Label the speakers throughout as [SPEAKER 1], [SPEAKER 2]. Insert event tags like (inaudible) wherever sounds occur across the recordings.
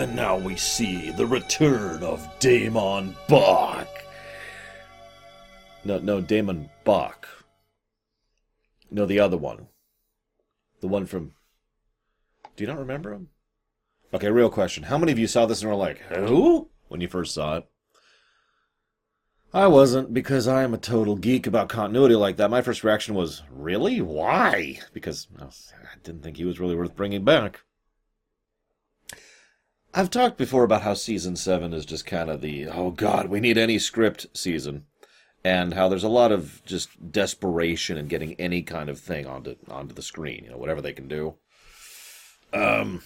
[SPEAKER 1] And now we see the return of DaiMon Bok. No, no, DaiMon Bok. No, the other one. The one from. Do you not remember him? Okay, real question. How many of you saw this and were like, who? When you first saw it? I wasn't, because I am a total geek about continuity like that. My first reaction was, really? Why? Because I didn't think he was really worth bringing back. I've talked before about how season 7 is just kind of the, oh god, we need any script season. And how there's a lot of just desperation in getting any kind of thing onto onto the screen, you know, whatever they can do. Um,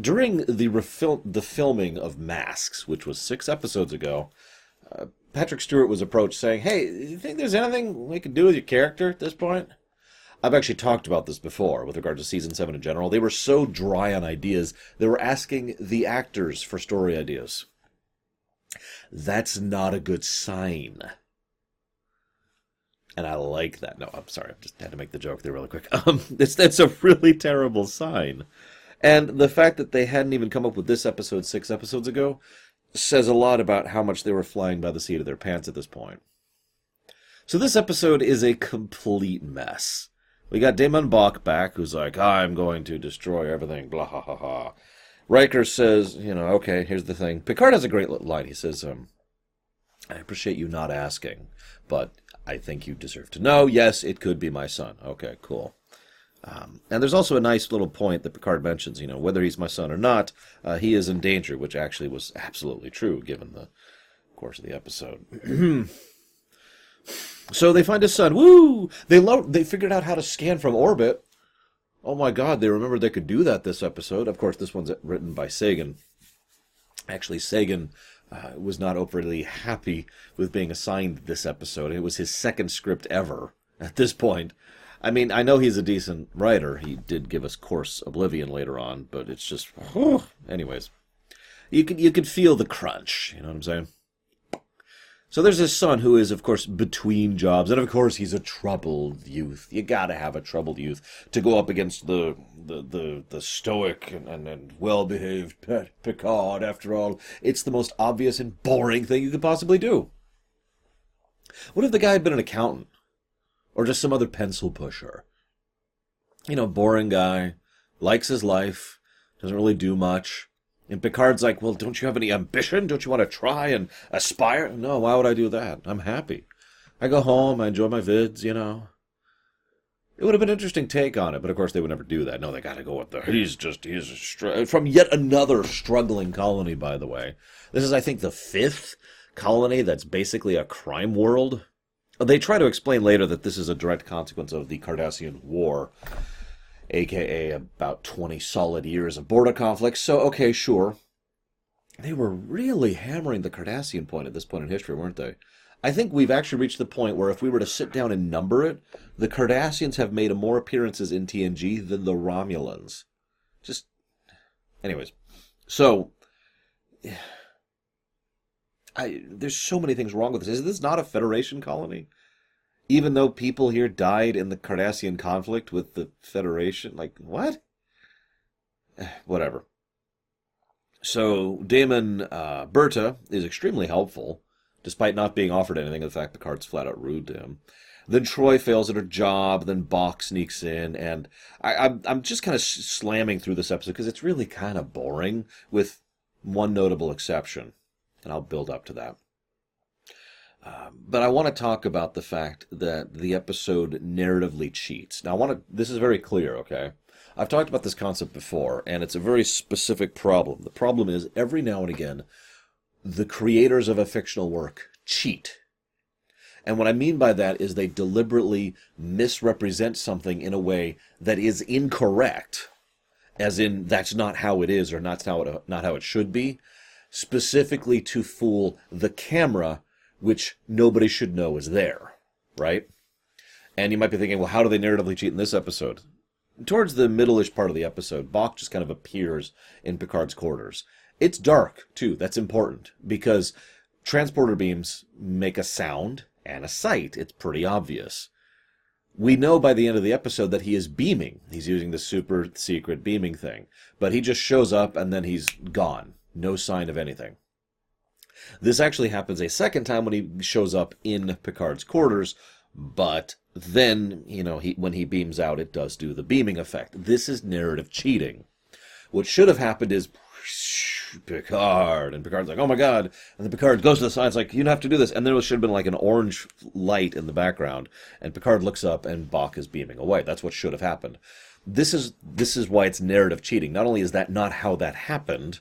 [SPEAKER 1] during the refil- the filming of Masks, which was six episodes ago, uh, Patrick Stewart was approached saying, "Hey, do you think there's anything we can do with your character at this point?" I've actually talked about this before with regard to season seven in general. They were so dry on ideas, they were asking the actors for story ideas. That's not a good sign. And I like that. No, I'm sorry. I just had to make the joke there really quick. (laughs) Um, it's, that's a really terrible sign. And the fact that they hadn't even come up with this episode six episodes ago says a lot about how much they were flying by the seat of their pants at this point. So this episode is a complete mess. We got DaiMon Bok back, who's like, I'm going to destroy everything, blah, ha, ha, ha. Riker says, you know, okay, here's the thing. Picard has a great line. He says, um, I appreciate you not asking, but I think you deserve to know. Yes, it could be my son. Okay, cool. Um, and there's also a nice little point that Picard mentions, you know, whether he's my son or not, uh, he is in danger, which actually was absolutely true given the course of the episode. (clears throat) So they find his son. Woo! They lo- they figured out how to scan from orbit. Oh my God! They remembered they could do that this episode. Of course, this one's written by Sagan. Actually, Sagan uh, was not overly happy with being assigned this episode. It was his second script ever at this point. I mean, I know he's a decent writer. He did give us Course Oblivion later on, but it's just, (sighs) anyways, you could you could feel the crunch. You know what I'm saying? So there's his son who is, of course, between jobs, and of course he's a troubled youth. You gotta have a troubled youth to go up against the the the, the stoic and, and, and well behaved Picard. After all, it's the most obvious and boring thing you could possibly do. What if the guy had been an accountant, or just some other pencil pusher? You know, boring guy, likes his life, doesn't really do much and Picard's like, well, don't you have any ambition? Don't you want to try and aspire? No, why would I do that? I'm happy. I go home, I enjoy my vids, you know. It would have been an interesting take on it, but of course they would never do that. No, they got to go with the. He's just he's str- from yet another struggling colony. By the way, this is I think the fifth colony that's basically a crime world. They try to explain later that this is a direct consequence of the Cardassian War, aka about 20 solid years of border conflict. So, okay, sure. They were really hammering the Cardassian point at this point in history, weren't they? I think we've actually reached the point where if we were to sit down and number it, the Cardassians have made more appearances in TNG than the Romulans. Just, anyways. So, (sighs) I, there's so many things wrong with this. Is this not a Federation colony? Even though people here died in the Cardassian conflict with the Federation. Like, what? Whatever. So, Damon uh, Berta is extremely helpful, despite not being offered anything, in fact Picard's flat out rude to him. Then Troi fails at her job, then Bok sneaks in, and I, I'm, I'm just kind of slamming through this episode because it's really kind of boring, with one notable exception, and I'll build up to that. But I want to talk about the fact that the episode narratively cheats. Now, I want to. This is very clear, okay? I've talked about this concept before, and it's a very specific problem. The problem is every now and again, the creators of a fictional work cheat. And what I mean by that is they deliberately misrepresent something in a way that is incorrect, as in that's not how it is or not how it, not how it should be, specifically to fool the camera which nobody should know is there, right? And you might be thinking, well, how do they narratively cheat in this episode? Towards the middle-ish part of the episode, Bok just kind of appears in Picard's quarters. It's dark, too. That's important because transporter beams make a sound and a sight. It's pretty obvious. we know by the end of the episode that he is beaming. He's using the super secret beaming thing. But he just shows up and then he's gone. No sign of anything. This actually happens a second time when he shows up in Picard's quarters, but then, you know, he, when he beams out, it does do the beaming effect. This is narrative cheating. What should have happened is Picard, and Picard's like, oh my god, and then Picard goes to the side, it's like, you don't have to do this, and there should have been like an orange light in the background, and Picard looks up, and Bok is beaming away. That's what should have happened. This is this is why it's narrative cheating. Not only is that not how that happened,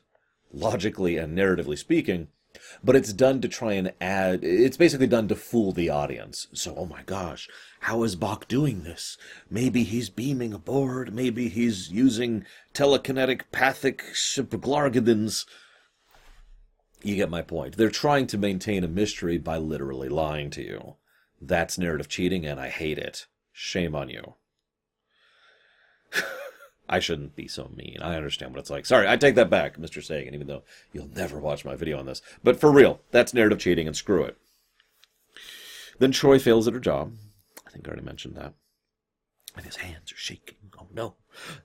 [SPEAKER 1] logically and narratively speaking, but it's done to try and add it's basically done to fool the audience. So oh my gosh how is bok doing this? Maybe he's beaming aboard. Maybe he's using telekinetic pathic glargadins you get my point. They're trying to maintain a mystery by literally lying to you. That's narrative cheating and i hate it. Shame on you (laughs) I shouldn't be so mean. I understand what it's like. Sorry, I take that back, Mr. Sagan, even though you'll never watch my video on this. But for real, that's narrative cheating and screw it. Then Troi fails at her job. I think I already mentioned that. And his hands are shaking. Oh no.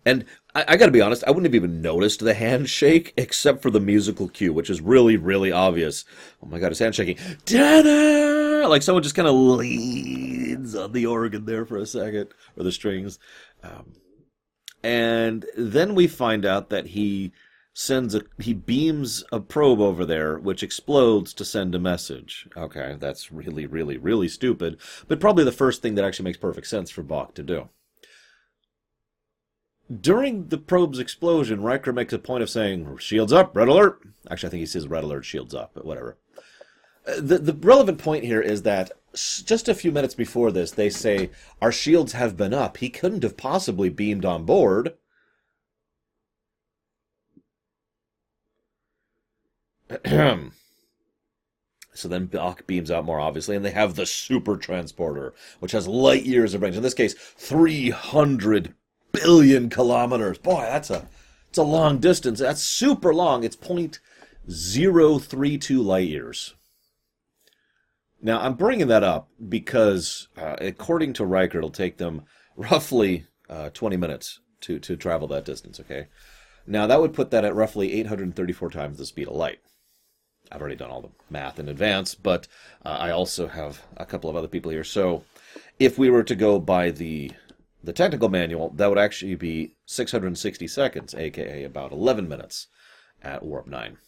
[SPEAKER 1] And I, I gotta be honest, I wouldn't have even noticed the handshake except for the musical cue, which is really, really obvious. Oh my god, his hand shaking. Da-da! Like someone just kind of leans on the organ there for a second, or the strings. Um, and then we find out that he sends a he beams a probe over there which explodes to send a message. Okay that's really really really stupid but probably the first thing that actually makes perfect sense for bok to do. During the probe's explosion Riker makes a point of saying shields up red alert. Actually i think he says red alert shields up but whatever the the relevant point here is that just a few minutes before this, they say, Our shields have been up. He couldn't have possibly beamed on board. (clears throat) so then Bok beams out more obviously, and they have the super transporter, which has light years of range. In this case, 300 billion kilometers. Boy, that's a it's a long distance. That's super long. It's 0.032 light years. Now, I'm bringing that up because, uh, according to Riker, it'll take them roughly uh, 20 minutes to, to travel that distance, okay? Now, that would put that at roughly 834 times the speed of light. I've already done all the math in advance, but uh, I also have a couple of other people here. So, if we were to go by the the technical manual, that would actually be 660 seconds, aka about 11 minutes at warp 9.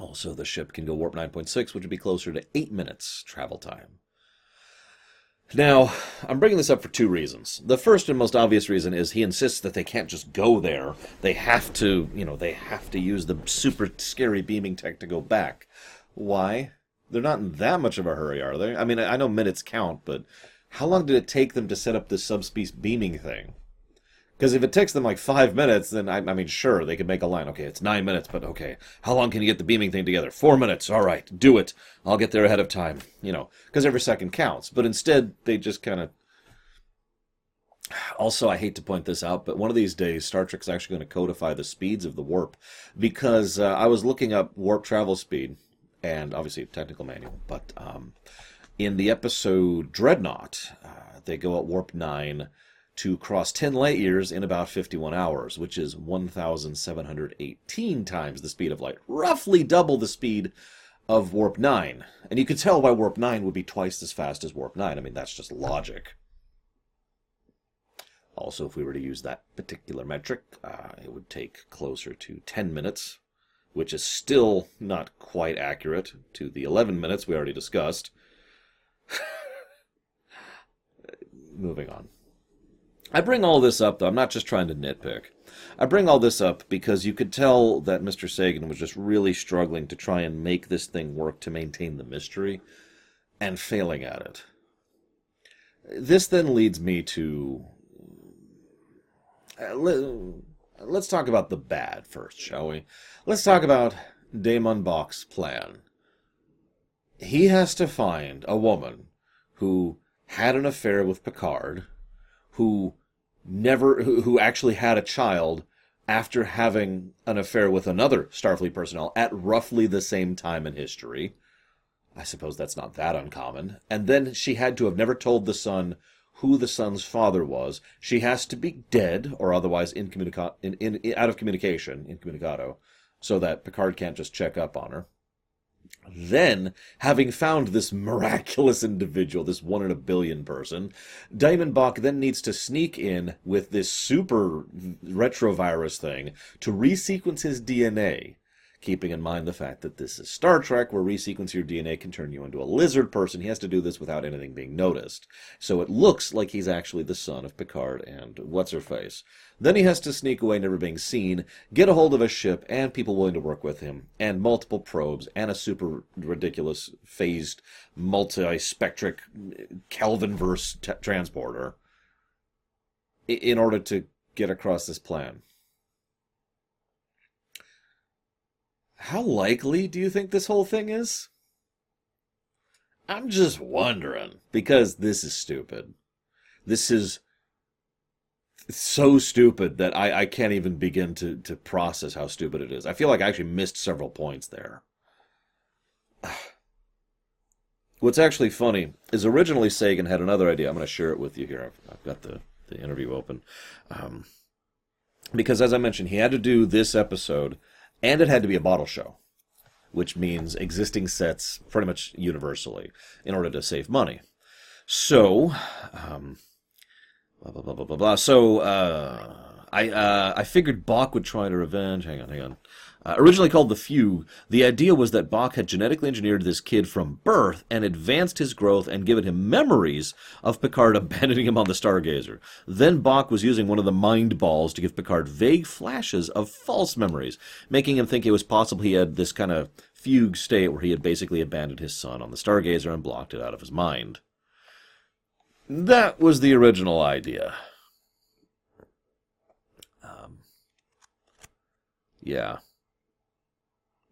[SPEAKER 1] Also, the ship can go warp 9.6, which would be closer to 8 minutes travel time. Now, I'm bringing this up for two reasons. The first and most obvious reason is he insists that they can't just go there. They have to, you know, they have to use the super scary beaming tech to go back. Why? They're not in that much of a hurry, are they? I mean, I know minutes count, but how long did it take them to set up this subspace beaming thing? Because if it takes them like five minutes, then I, I, mean, sure, they could make a line. Okay, it's nine minutes, but okay, how long can you get the beaming thing together? Four minutes. All right, do it. I'll get there ahead of time. You know, because every second counts. But instead, they just kind of. (sighs) Also, I hate to point this out, but one of these days, Star Trek's actually going to codify the speeds of the warp, because uh, I was looking up warp travel speed, and obviously technical manual, but um, in the episode Dreadnought, uh, they go at warp nine to cross 10 light years in about 51 hours, which is 1,718 times the speed of light, roughly double the speed of Warp 9. And you could tell why Warp 9 would be twice as fast as Warp 9. I mean, that's just logic. Also, if we were to use that particular metric, uh, it would take closer to 10 minutes, which is still not quite accurate to the 11 minutes we already discussed. (laughs) Moving on. I bring all this up, though. I'm not just trying to nitpick. I bring all this up because you could tell that Mr. Sagan was just really struggling to try and make this thing work to maintain the mystery and failing at it. This then leads me to. Uh, let's talk about the bad first, shall we? Let's talk about DaiMon Bok's plan. He has to find a woman who had an affair with Picard, who never who, actually had a child after having an affair with another Starfleet personnel at roughly the same time in history. I suppose that's not that uncommon. And then she had to have never told the son who the son's father was. She has to be dead or otherwise incommunica- in, in, in, out of communication, incommunicado, so that Picard can't just check up on her. Then, having found this miraculous individual, this one in a billion person, DaiMon Bok then needs to sneak in with this super retrovirus thing to resequence his DNA keeping in mind the fact that this is Star Trek, where resequencing your DNA can turn you into a lizard person. He has to do this without anything being noticed. So it looks like he's actually the son of Picard and what's her face. Then he has to sneak away, never being seen, get a hold of a ship and people willing to work with him, and multiple probes, and a super ridiculous phased multi-spectric Kelvinverse t- transporter in order to get across this plan. How likely do you think this whole thing is? I'm just wondering because this is stupid. This is so stupid that I, I can't even begin to, to process how stupid it is. I feel like I actually missed several points there. (sighs) What's actually funny is originally Sagan had another idea. I'm going to share it with you here. I've, I've got the, the interview open. Um, because as I mentioned, he had to do this episode and it had to be a bottle show, which means existing sets pretty much universally in order to save money. So, um, blah blah blah blah blah blah. So, uh, I uh, I figured Bok would try to revenge. Hang on, hang on. Uh, originally called the Fugue, the idea was that Bok had genetically engineered this kid from birth and advanced his growth and given him memories of Picard (laughs) abandoning him on the Stargazer. Then Bok was using one of the mind balls to give Picard vague flashes of false memories, making him think it was possible he had this kind of fugue state where he had basically abandoned his son on the Stargazer and blocked it out of his mind. That was the original idea. Um, yeah.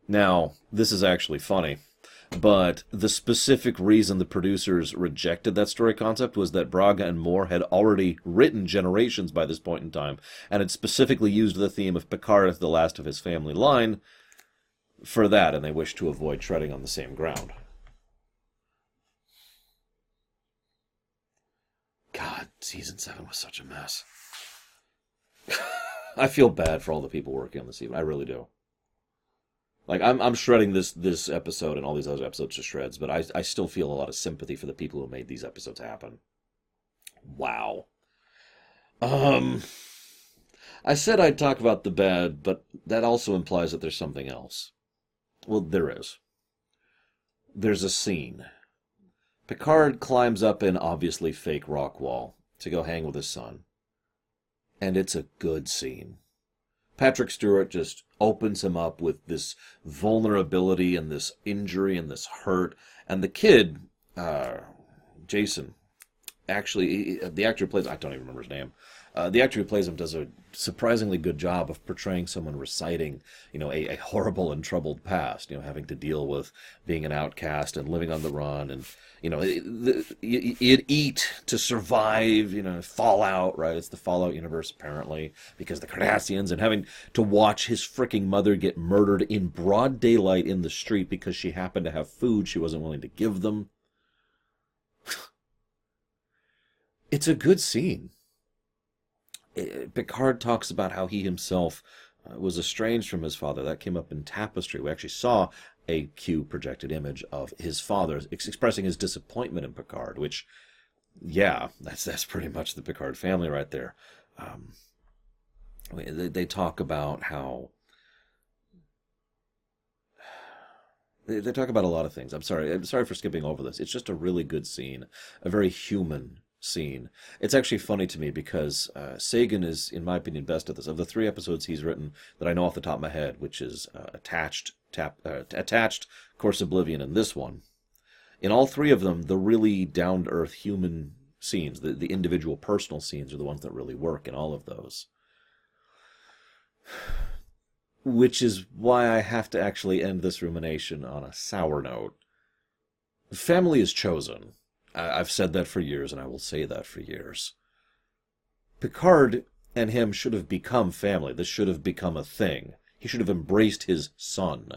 [SPEAKER 1] Now, this is actually funny, but the specific reason the producers rejected that story concept was that Braga and Moore had already written Generations by this point in time, and had specifically used the theme of Picard as the last of his family line for that, and they wished to avoid treading on the same ground. God, season seven was such a mess. (laughs) I feel bad for all the people working on this even. I really do. Like I'm I'm shredding this this episode and all these other episodes to shreds, but I I still feel a lot of sympathy for the people who made these episodes happen. Wow. Um I said I'd talk about the bad, but that also implies that there's something else. Well, there is. There's a scene. Picard climbs up an obviously fake rock wall to go hang with his son. And it's a good scene. Patrick Stewart just opens him up with this vulnerability and this injury and this hurt. And the kid, uh, Jason, actually, the actor plays, I don't even remember his name. Uh, the actor who plays him does a surprisingly good job of portraying someone reciting, you know, a, a horrible and troubled past, you know, having to deal with being an outcast and living on the run and, you know, you'd eat to survive, you know, Fallout, right? It's the Fallout universe, apparently, because the Cardassians, and having to watch his freaking mother get murdered in broad daylight in the street because she happened to have food she wasn't willing to give them. (sighs) it's a good scene. Picard talks about how he himself uh, was estranged from his father. That came up in Tapestry. We actually saw a Q projected image of his father ex- expressing his disappointment in Picard, which, yeah, that's that's pretty much the Picard family right there. Um, they, they talk about how they, they talk about a lot of things. I'm sorry. I'm sorry for skipping over this. It's just a really good scene, a very human scene. It's actually funny to me because uh, Sagan is, in my opinion, best at this. Of the three episodes he's written that I know off the top of my head, which is uh, attached, tap, uh, attached, Course Oblivion, and this one, in all three of them, the really down to earth human scenes, the, the individual personal scenes, are the ones that really work in all of those. Which is why I have to actually end this rumination on a sour note. Family is chosen I've said that for years, and I will say that for years. Picard and him should have become family. This should have become a thing. He should have embraced his son.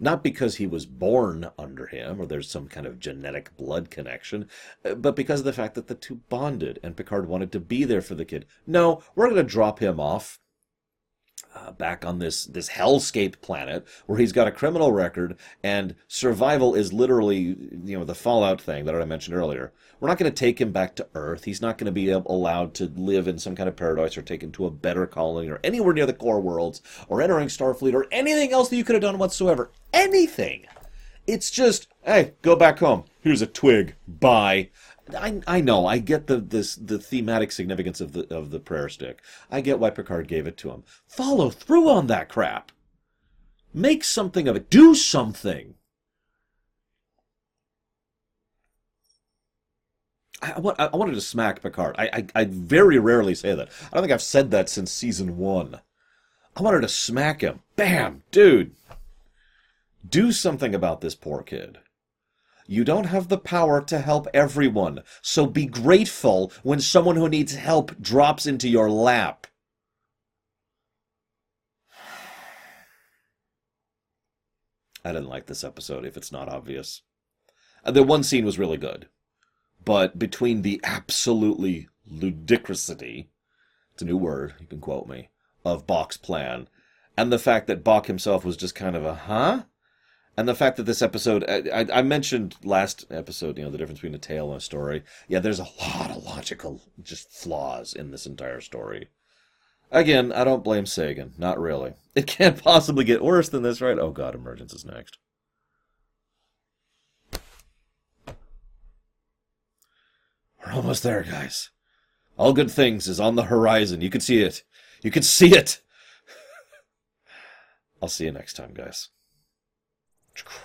[SPEAKER 1] Not because he was born under him or there's some kind of genetic blood connection, uh, but because of the fact that the two bonded and Picard wanted to be there for the kid. No, we're going to drop him off uh, back on this this hellscape planet where he's got a criminal record and survival is literally you know the fallout thing that I mentioned earlier. We're not going to take him back to Earth. He's not going to be allowed to live in some kind of paradise or taken to a better colony or anywhere near the core worlds or entering Starfleet or anything else that you could have done whatsoever. Anything. It's just, hey, go back home. Here's a twig. Bye. I, I know I get the this the thematic significance of the of the prayer stick. I get why Picard gave it to him. Follow through on that crap. Make something of it. Do something. I, I, wanted to smack Picard. I, I I very rarely say that. I don't think I've said that since season one. I wanted to smack him. Bam, dude. Do something about this poor kid. You don't have the power to help everyone, so be grateful when someone who needs help drops into your lap. I didn't like this episode, if it's not obvious. Uh, the one scene was really good, but between the absolutely ludicrousity, it's a new word, you can quote me, of Bok's plan, and the fact that Bach himself was just kind of a, huh? And the fact that this episode I, I, mentioned last episode you know the difference between a tale and a story. Yeah there's a lot of logical just flaws in this entire story. Again i don't blame sagan. Not really. (laughs) It can't possibly get worse than this right? Oh god emergence is next. We're almost there guys. All good things is on the horizon. You can see it. You can see it. (laughs) I'll see you next time guys it's crazy.